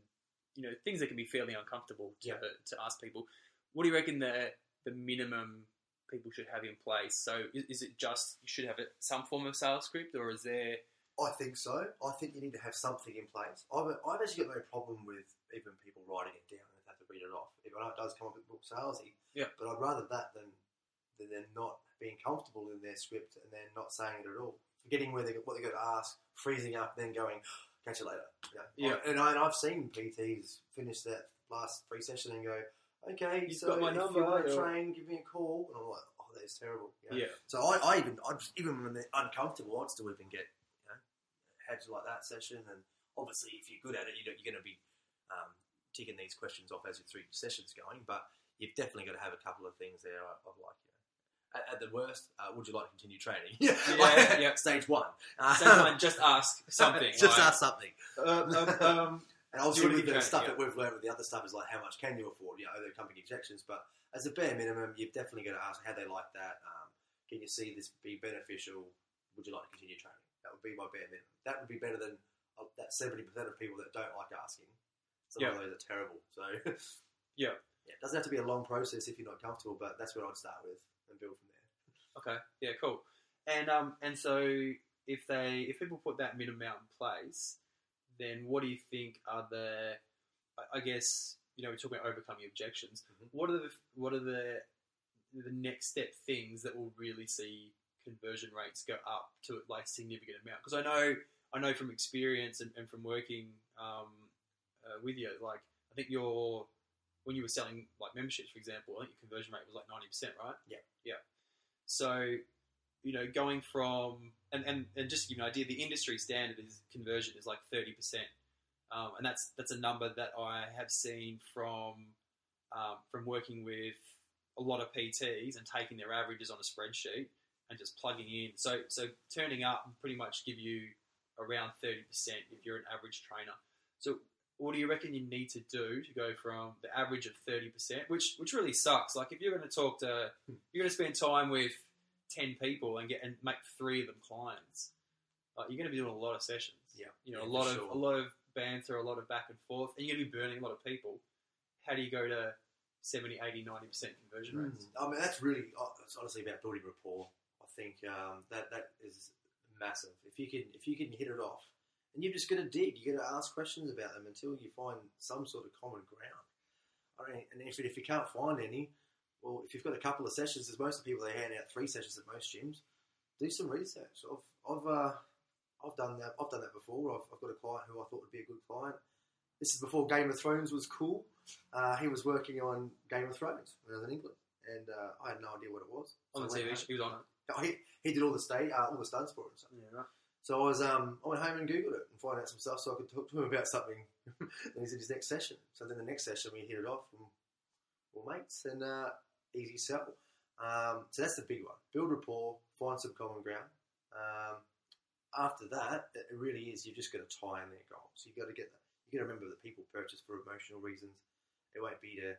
you know things that can be fairly uncomfortable to Yep. to ask people. What do you reckon the the minimum people should have in place? So, is, is it just you should have it, some form of sales script, or is there? I think so. I think you need to have something in place. I've, I've actually got no problem with even people writing it down and have to read it off. Though it does come up bit more salesy. Yeah. But I'd rather that than than them not being comfortable in their script and then not saying it at all. Forgetting where they what they got to ask, freezing up, then going, catch you later. Yeah. I- and, I, and I've seen PTs finish that last free session and go, okay, You've so got my if number, you want to or- train, give me a call. And I'm like, oh, that's terrible. you know? Yeah. So I, I even I just, even when they're uncomfortable, I'd still even get you know had like that session, and obviously if you're good at it, you know, you're going to be um, ticking these questions off as your three sessions going. But you've definitely got to have a couple of things there of like you know. At, at the worst, uh, would you like to continue training? Yeah, yeah. Stage one. Uh, Someone just ask something. just like, ask something. Uh, um, um, And obviously, with the can, stuff yeah. that we've learned with the other stuff is like how much can you afford? You know, the company injections, But as a bare minimum, you've definitely got to ask how they like that. Um, can you see this be beneficial? Would you like to continue training? That would be my bare minimum. That would be better than uh, that seventy percent of people that don't like asking. Some Yeah. of those are terrible. So Yeah. yeah, it doesn't have to be a long process if you're not comfortable, but that's what I'd start with and build from there. Okay. Yeah. Cool. And um and so if they if people put that minimum amount in place, then what do you think are the I- guess you know we're talking about overcoming objections. Mhm. What are the what are the the next step things that will really see conversion rates go up to like significant amount? Because I know I know from experience and, and from working um, uh, with you, like I think your when you were selling like memberships, for example, I think your conversion rate was like ninety percent, right? Yeah. Yeah. So, you know, going from and, and, and just to give you an idea, the industry standard is conversion is like thirty percent, um, and that's that's a number that I have seen from um, from working with a lot of PTs and taking their averages on a spreadsheet and just plugging in. So so turning up pretty much give you around thirty percent if you're an average trainer. So what do you reckon you need to do to go from the average of thirty percent, which which really sucks? Like if you're going to talk to, you're going to spend time with ten people and get and make three of them clients. Like you're going to be doing a lot of sessions. Yeah, you know, yeah, a lot of sure. a lot of banter, a lot of back and forth, and you're going to be burning a lot of people. How do you go to 70, 80, 90 percent conversion rates? I mean, that's really uh, it's honestly about building rapport. I think um, that that is massive. If you can if you can hit it off, and you're just going to dig, you're going to ask questions about them until you find some sort of common ground. I mean, and if if you can't find any, well, if you've got a couple of sessions, there's most of the people they hand out three sessions at most gyms. Do some research. I've I've uh, I've done that. I've done that before. I've, I've got a client who I thought would be a good client. This is before Game of Thrones was cool. Uh, he was working on Game of Thrones when I was in England, and uh, I had no idea what it was. On the So went TV, he was on it. He, he did all the state, uh, all the stunts for it. Yeah, right. So I was, um, I went home and googled it and found out some stuff so I could talk to him about something. then he's in his next session. So then the next session we hit it off and we're mates and uh, easy sell. Um, so that's the big one. Build rapport, find some common ground. Um, after that, it really is you're just going to tie in their goals. you've got to get that. You got to remember that people purchase for emotional reasons. It won't be to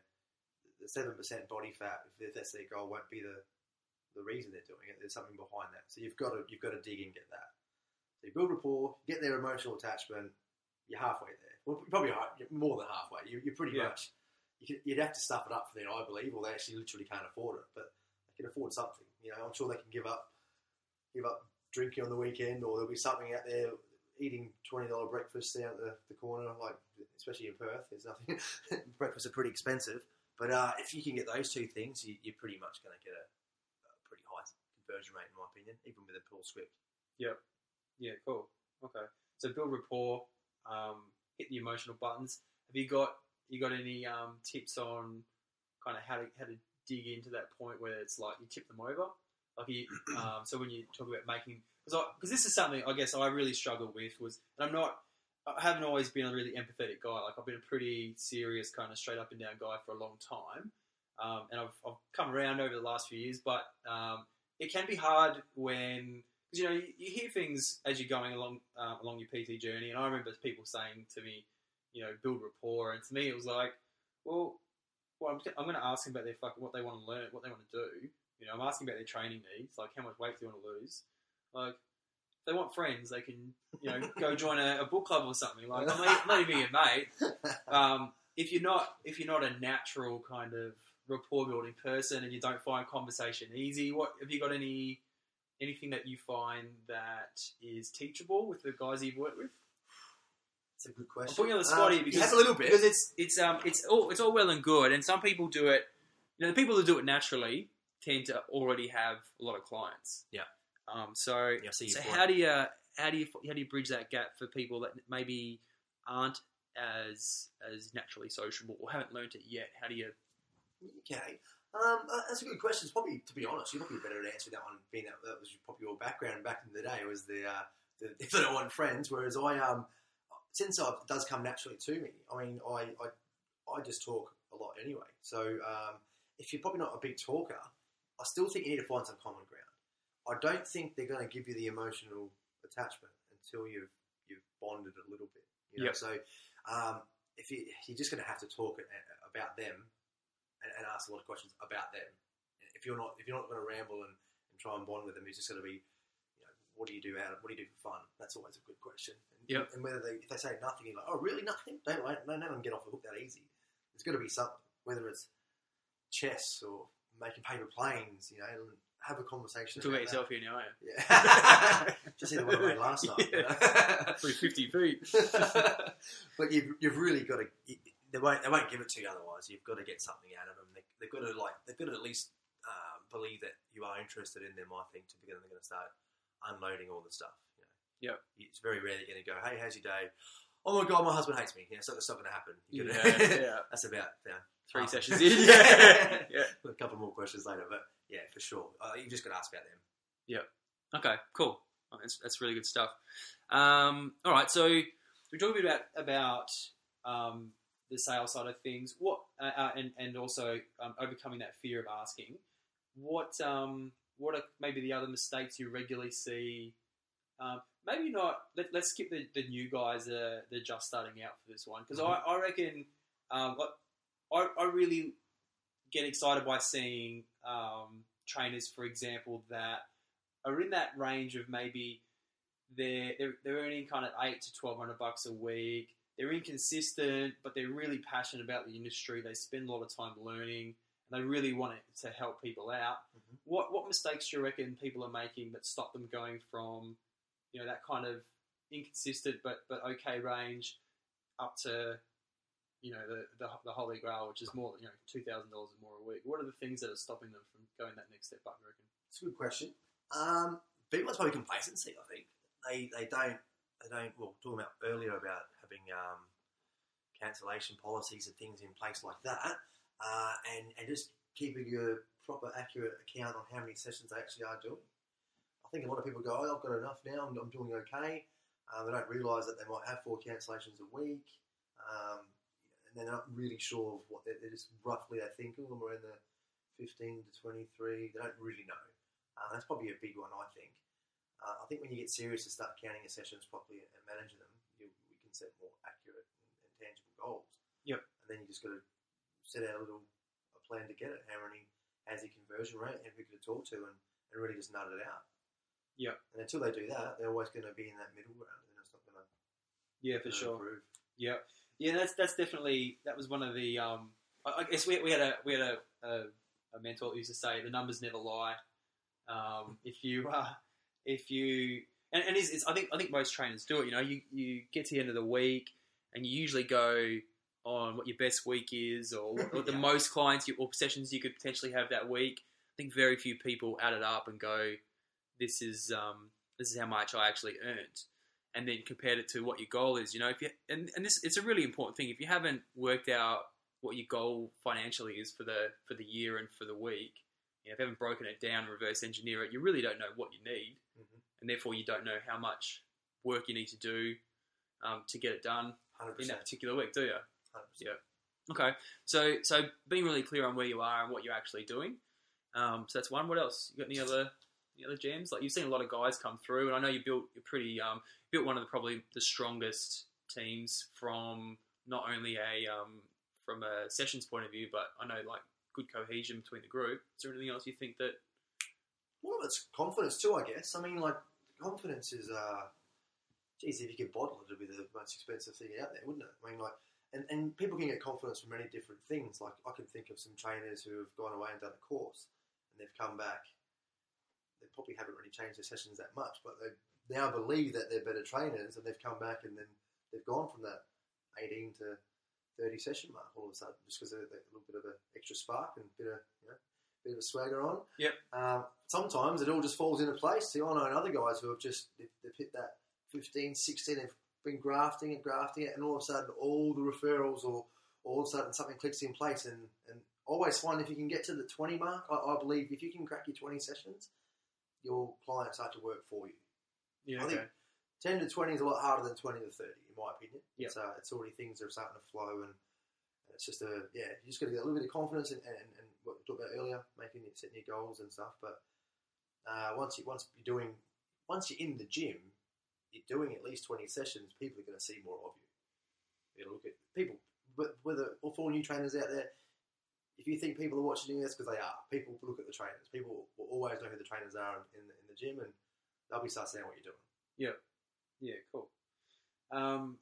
the seven percent body fat if that's their goal. Won't be the the reason they're doing it. There's something behind that. So you've got to you've got to dig and get that. So you build rapport, get their emotional attachment. You're halfway there. Well, probably more than halfway. You, you're pretty Yeah. much. You'd have to stuff it up for them, I believe, or they actually literally can't afford it. But they can afford something. You know, I'm sure they can give up give up drinking on the weekend, or there'll be something out there eating twenty dollar breakfast down at the, the corner, like especially in Perth. There's nothing. Breakfasts are pretty expensive, but uh, if you can get those two things, you, you're pretty much going to get a, a pretty high conversion rate, in my opinion, even with a pull script. Yeah, cool. Okay, so build rapport, um, hit the emotional buttons. Have you got you got any um, tips on kind of how to how to dig into that point where it's like you tip them over. Like you, um, so when you talk about making, because this is something I guess I really struggled with was, and I'm not, I haven't always been a really empathetic guy. Like I've been a pretty serious kind of straight up and down guy for a long time, um, and I've, I've come around over the last few years. But um, it can be hard when because you know you, you hear things as you're going along uh, along your PT journey, and I remember people saying to me, you know, build rapport, and to me it was like, well, well, I'm, I'm going to ask them about their fuck, what they want to learn, what they want to do. You know, I'm asking about their training needs, like how much weight do you want to lose. Like, if they want friends, they can, you know, go join a, a book club or something. Like, I'm not, not even your mate. Um, if you're not, if you're not a natural kind of rapport building person, and you don't find conversation easy, what have you got any anything that you find that is teachable with the guys you've worked with? It's a good question. I'm putting you on the spot Uh, here because yes, a little bit. because it's it's um it's all it's all well and good, and some people do it. You know, the people who do it naturally tend to already have a lot of clients. Yeah. Um. So Yeah, so how do you how do you how do you bridge that gap for people that maybe aren't as as naturally sociable or haven't learnt it yet? How do you? Okay. Um, uh, that's a good question. It's probably, to be honest, you're probably better to answer that one. Being that that was probably your background back in the day was the, uh, the if they friends. Whereas I, um, since I, it does come naturally to me. I mean, I, I, I just talk a lot anyway. So um, if you're probably not a big talker, I still think you need to find some common ground. I don't think they're going to give you the emotional attachment until you've you've bonded a little bit. You know? Yep. So um, if you, you're just going to have to talk about them and, and ask a lot of questions about them. If you're not if you're not going to ramble and, and try and bond with them, it's just going to be, what do you do out? of, What do you do for fun? That's always a good question. And, Yep. and whether they if they say nothing, you're like, oh really nothing? Don't let don't let them get off the hook that easy. It's got to be something. Whether it's chess or making paper planes, you know, and have a conversation. Talk about that. yourself here now. Yeah. Just see the one I made last night. you know? Three fifty feet. but you've, you've really got to. They won't. They won't give it to you otherwise. You've got to get something out of them. They, they've got to like. They've got to at least um, believe that you are interested in them. I think to begin, they're going to start unloading all the stuff. You know. Yep. It's very rare they're going to go, "Hey, how's your day?" Oh my god, my husband hates me. Yeah, so that's not going to happen. You Yeah, yeah. that's about yeah, Three half. sessions in. Yeah. yeah. a couple more questions later, but yeah, for sure. Uh, you've just got to ask about them. Yeah. Okay, cool. Oh, That's, that's really good stuff. Um, all right, so we talked a bit about about um, the sales side of things. What uh, uh, and and also um, overcoming that fear of asking. What um, what are maybe the other mistakes you regularly see? Um, maybe not. Let, let's skip the, the new guys that are, that are just starting out for this one because I, I reckon um, I, I really get excited by seeing um, trainers, for example, that are in that range of maybe they're they're, they're earning kind of eight to twelve hundred bucks a week. They're inconsistent, but they're really passionate about the industry. They spend a lot of time learning, they really want it to help people out. Mhm. What what mistakes do you reckon people are making that stop them going from you know that kind of inconsistent but but okay range up to you know the the, the holy grail, which is more you know two thousand dollars or more a week. What are the things that are stopping them from going that next step up? You reckon? It's a good question. Um, big one's probably complacency. I think they they don't they don't. Well, talking about earlier about having um, cancellation policies and things in place like that, uh, and and just keeping a proper accurate account on how many sessions they actually are doing. I think a lot of people go, oh, I've got enough now. I'm, I'm doing okay. Um, they don't realise that they might have four cancellations a week, um, and they're not really sure of what they're, they're just roughly they think, oh, we're in the 15 to 23. They don't really know. Uh, that's probably a big one, I think. Uh, I think when you get serious and start counting your sessions properly and managing them, you, we can set more accurate and, and tangible goals. Yep. And then you just got to set out a little a plan to get it. How many has the conversion rate, and who can talk to, and, and really just nut it out. Yeah. And until they do that, they're always going to be in that middle ground, and it's not going to Yeah, for sure. improve. Yeah, yeah, that's that's definitely that was one of the. Um, I, I guess we, we had a we had a, a, a mentor used to say the numbers never lie. Um, if you uh, if you and, and it's, it's, I think I think most trainers do it. You know, you you get to the end of the week and you usually go on what your best week is or what, what the Yeah. most clients you, or sessions you could potentially have that week. I think very few people add it up and go, this is um, this is how much I actually earned and then compared it to what your goal is. You know, if you and, and this it's a really important thing. If you haven't worked out what your goal financially is for the for the year and for the week. You know, if you haven't broken it down, reverse engineer it, you really don't know what you need, Mhm. and therefore you don't know how much work you need to do um, to get it done Hundred in that particular week, do you? Hundred Yeah. Okay, so so being really clear on where you are and what you're actually doing. Um, so that's one. What else? You got any other any other gems? Like you've seen a lot of guys come through, and I know you built you're pretty um, built one of the probably the strongest teams from not only a um, from a sessions point of view, but I know like good cohesion between the group. Is there anything else you think that? Well, it's confidence too, I guess. I mean, like confidence is, uh, geez, if you could bottle it, it'd be the most expensive thing out there, wouldn't it? I mean, like, and, and people can get confidence from many different things. Like, I can think of some trainers who have gone away and done a course, and they've come back. They probably haven't really changed their sessions that much, but they now believe that they're better trainers, and they've come back and then they've gone from that 18 to 30 session mark all of a sudden, just because they're, they're a little bit of an extra spark and a bit of, you know, bit of a swagger on. Um, sometimes it all just falls into place. See, I know other guys who have just they've, they've hit that 15, 16, they've been grafting it, grafting it, and all of a sudden all the referrals or all of a sudden something clicks in place. And, and always find if you can get to the 20 mark, I, I believe if you can crack your 20 sessions, your clients start to work for you. Yeah, I think- 10 to 20 is a lot harder than 20 to 30, in my opinion. It's, uh, it's already things that are starting to flow, and, and it's just a, yeah, you just got to get a little bit of confidence and, and, and what we talked about earlier, making it, setting your goals and stuff. But uh, once, you, once you're doing, once you're in the gym, you're doing at least 20 sessions, people are going to see more of you. You look at people, but whether, or for all new trainers out there, if you think people are watching you, that's because they are. People look at the trainers. People will always know who the trainers are in the, in the gym, and they'll be start seeing what you're doing. Yeah, yeah, cool. Um,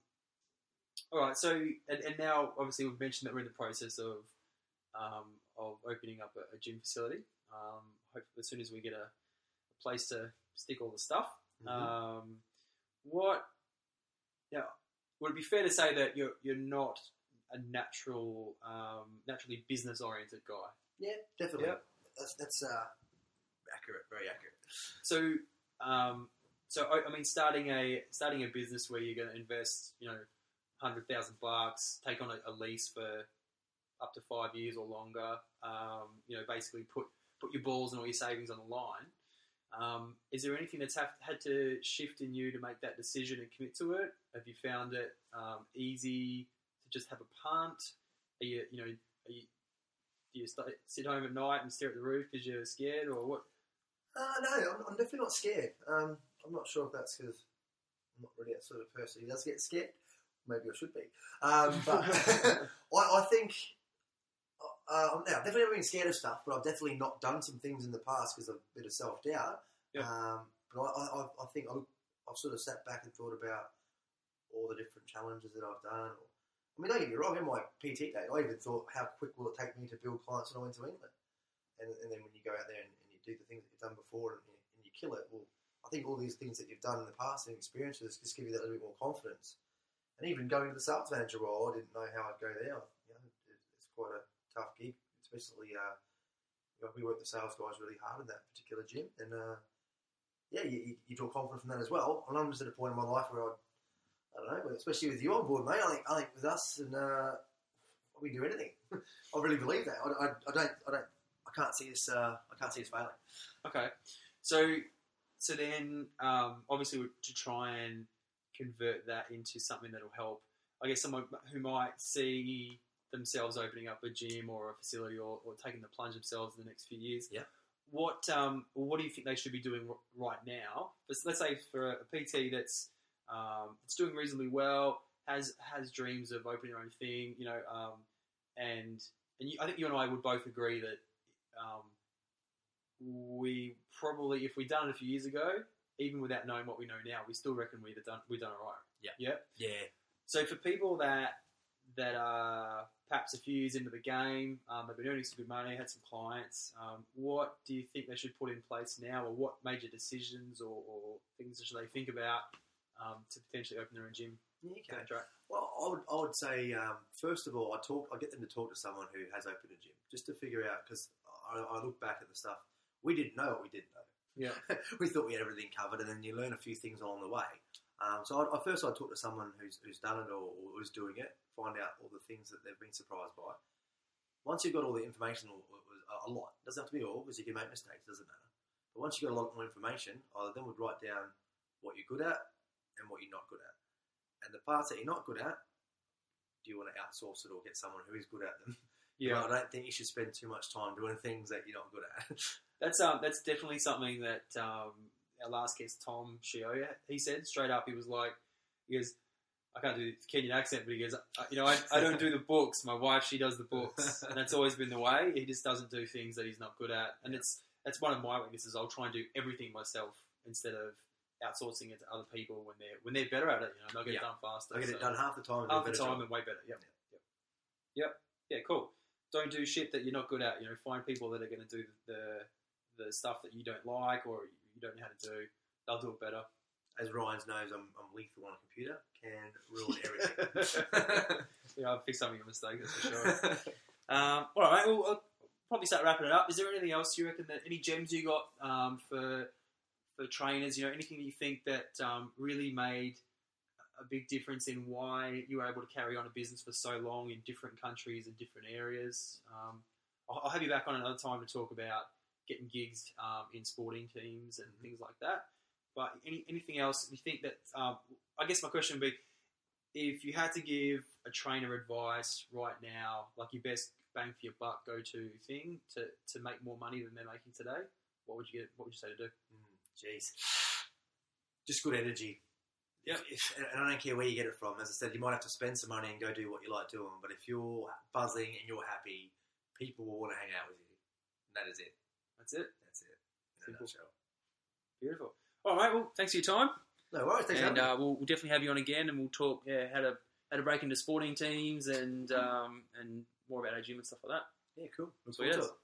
all right, so and, and now obviously we've mentioned that we're in the process of um, of opening up a, a gym facility. Um, hope as soon as we get a, a place to stick all the stuff. Mhm. Um, what? Yeah, would it be fair to say that you're you're not a natural, um, naturally business oriented guy? Yeah, definitely. Yep. That's that's uh, accurate, very accurate. So, um, so I, I mean, starting a starting a business where you're going to invest, you know, hundred thousand bucks, take on a, a lease for up to five years or longer. Um, you know, basically put put your balls and all your savings on the line. Um, is there anything that's have, had to shift in you to make that decision and commit to it? Have you found it um, easy to just have a punt? Are you, you know, are you, do you st- sit home at night and stare at the roof because you're scared, or what? Uh, no, I'm, I'm definitely not scared. Um, I'm not sure if that's because I'm not really that sort of person who does get scared. Maybe I should be. Um, but I, I think uh, I've definitely never been scared of stuff, but I've definitely not done some things in the past because of a bit of self doubt. Yeah. Um, but I, I, I think I, I've sort of sat back and thought about all the different challenges that I've done. Or, I mean, don't get me wrong. In my PT day, I even thought, how quick will it take me to build clients when I went to England? And, and then when you go out there and, and you do the things that you've done before and you, and you kill it, well, I think all these things that you've done in the past and experiences just give you that little bit more confidence. And even going to the sales manager role, I didn't know how I'd go there. You know, it, it's quite a tough gig, especially uh, you know, we work the sales guys really hard in that particular gym, and uh, yeah, you, you, draw confidence from that as well. And I'm just at a point in my life where I, I don't know, especially with you on board, mate. I think I think with us and uh, we do anything. I really believe that. I, I, I don't I don't I can't see us uh, I can't see us failing. Okay, so so then um, obviously to try and convert that into something that'll help. I guess someone who might see themselves opening up a gym or a facility or, or taking the plunge themselves in the next few years. Yeah. What um, what do you think they should be doing right now? Let's, let's say for a PT that's um, it's doing reasonably well, has has dreams of opening their own thing, you know, um, and and you, I think you and I would both agree that um, we probably, if we'd done it a few years ago, even without knowing what we know now, we still reckon we'd have done we've done it right. Yeah. Yep. Yeah. So for people that that are perhaps a few years into the game, um, they've been earning some good money, had some clients. Um, what do you think they should put in place now, or what major decisions or, or things should they think about um, to potentially open their own gym okay. Well, I would, I would say um, first of all, I talk, I get them to talk to someone who has opened a gym just to figure out because I, I look back at the stuff we didn't know what we didn't know. Yeah. we thought we had everything covered, and then you learn a few things along the way. Um, so I, I first I'd talk to someone who's, who's done it or, or is doing it, find out all the things that they've been surprised by. Once you've got all the information, or, or, or a lot, doesn't have to be all because you can make mistakes, doesn't matter. But once you've got a lot more information, I then would write down what you're good at and what you're not good at. And the parts that you're not good at, do you want to outsource it or get someone who is good at them? Yeah, But I don't think you should spend too much time doing things that you're not good at. that's um, that's definitely something that um, our last guest Tom Shioya he said straight up. He was like, he goes, I can't do the Kenyan accent, but he goes, you know, I, I don't do the books. My wife, she does the books, and that's always been the way. He just doesn't do things that he's not good at, and it's that's one of my weaknesses. I'll try and do everything myself instead of outsourcing it to other people when they're when they're better at it. You know, they'll get Yeah. it done faster. I get it done half the time. and half the time job. and way better. Yep. Yep. Yep. Yeah. Cool. Don't do shit that you're not good at. You know, find people that are going to do the the stuff that you don't like or you don't know how to do. They'll do it better. As Ryan knows, I'm, I'm lethal on a computer. Can ruin everything. Yeah, I'll fix some of your mistakes. That's for sure. um, all right. Well, I'll probably start wrapping it up. Is there anything else you reckon that any gems you got um, for for trainers? You know, anything that you think that um, really made a big difference in why you were able to carry on a business for so long in different countries and different areas? Um, I'll, I'll have you back on another time to talk about getting gigs um, in sporting teams and things like that. But any, anything else you think that? Um, I guess my question would be if you had to give a trainer advice right now, like your best bang for your buck go to thing to, to make more money than they're making today, what would you get? What would you say to do? Mm, Jeez. Just good energy. If, and I don't care where you get it from. As I said, you might have to spend some money and go do what you like doing, but if you're buzzing and you're happy, people will want to hang out with you. And that is it. That's it. That's it. In a Simple. nutshell. Beautiful. All right. Well, thanks for your time, No worries. Thanks and uh, we'll, we'll definitely have you on again, and we'll talk yeah how to how to break into sporting teams and um, and more about our gym and stuff like that. Yeah, cool. Look Sweet forward to it.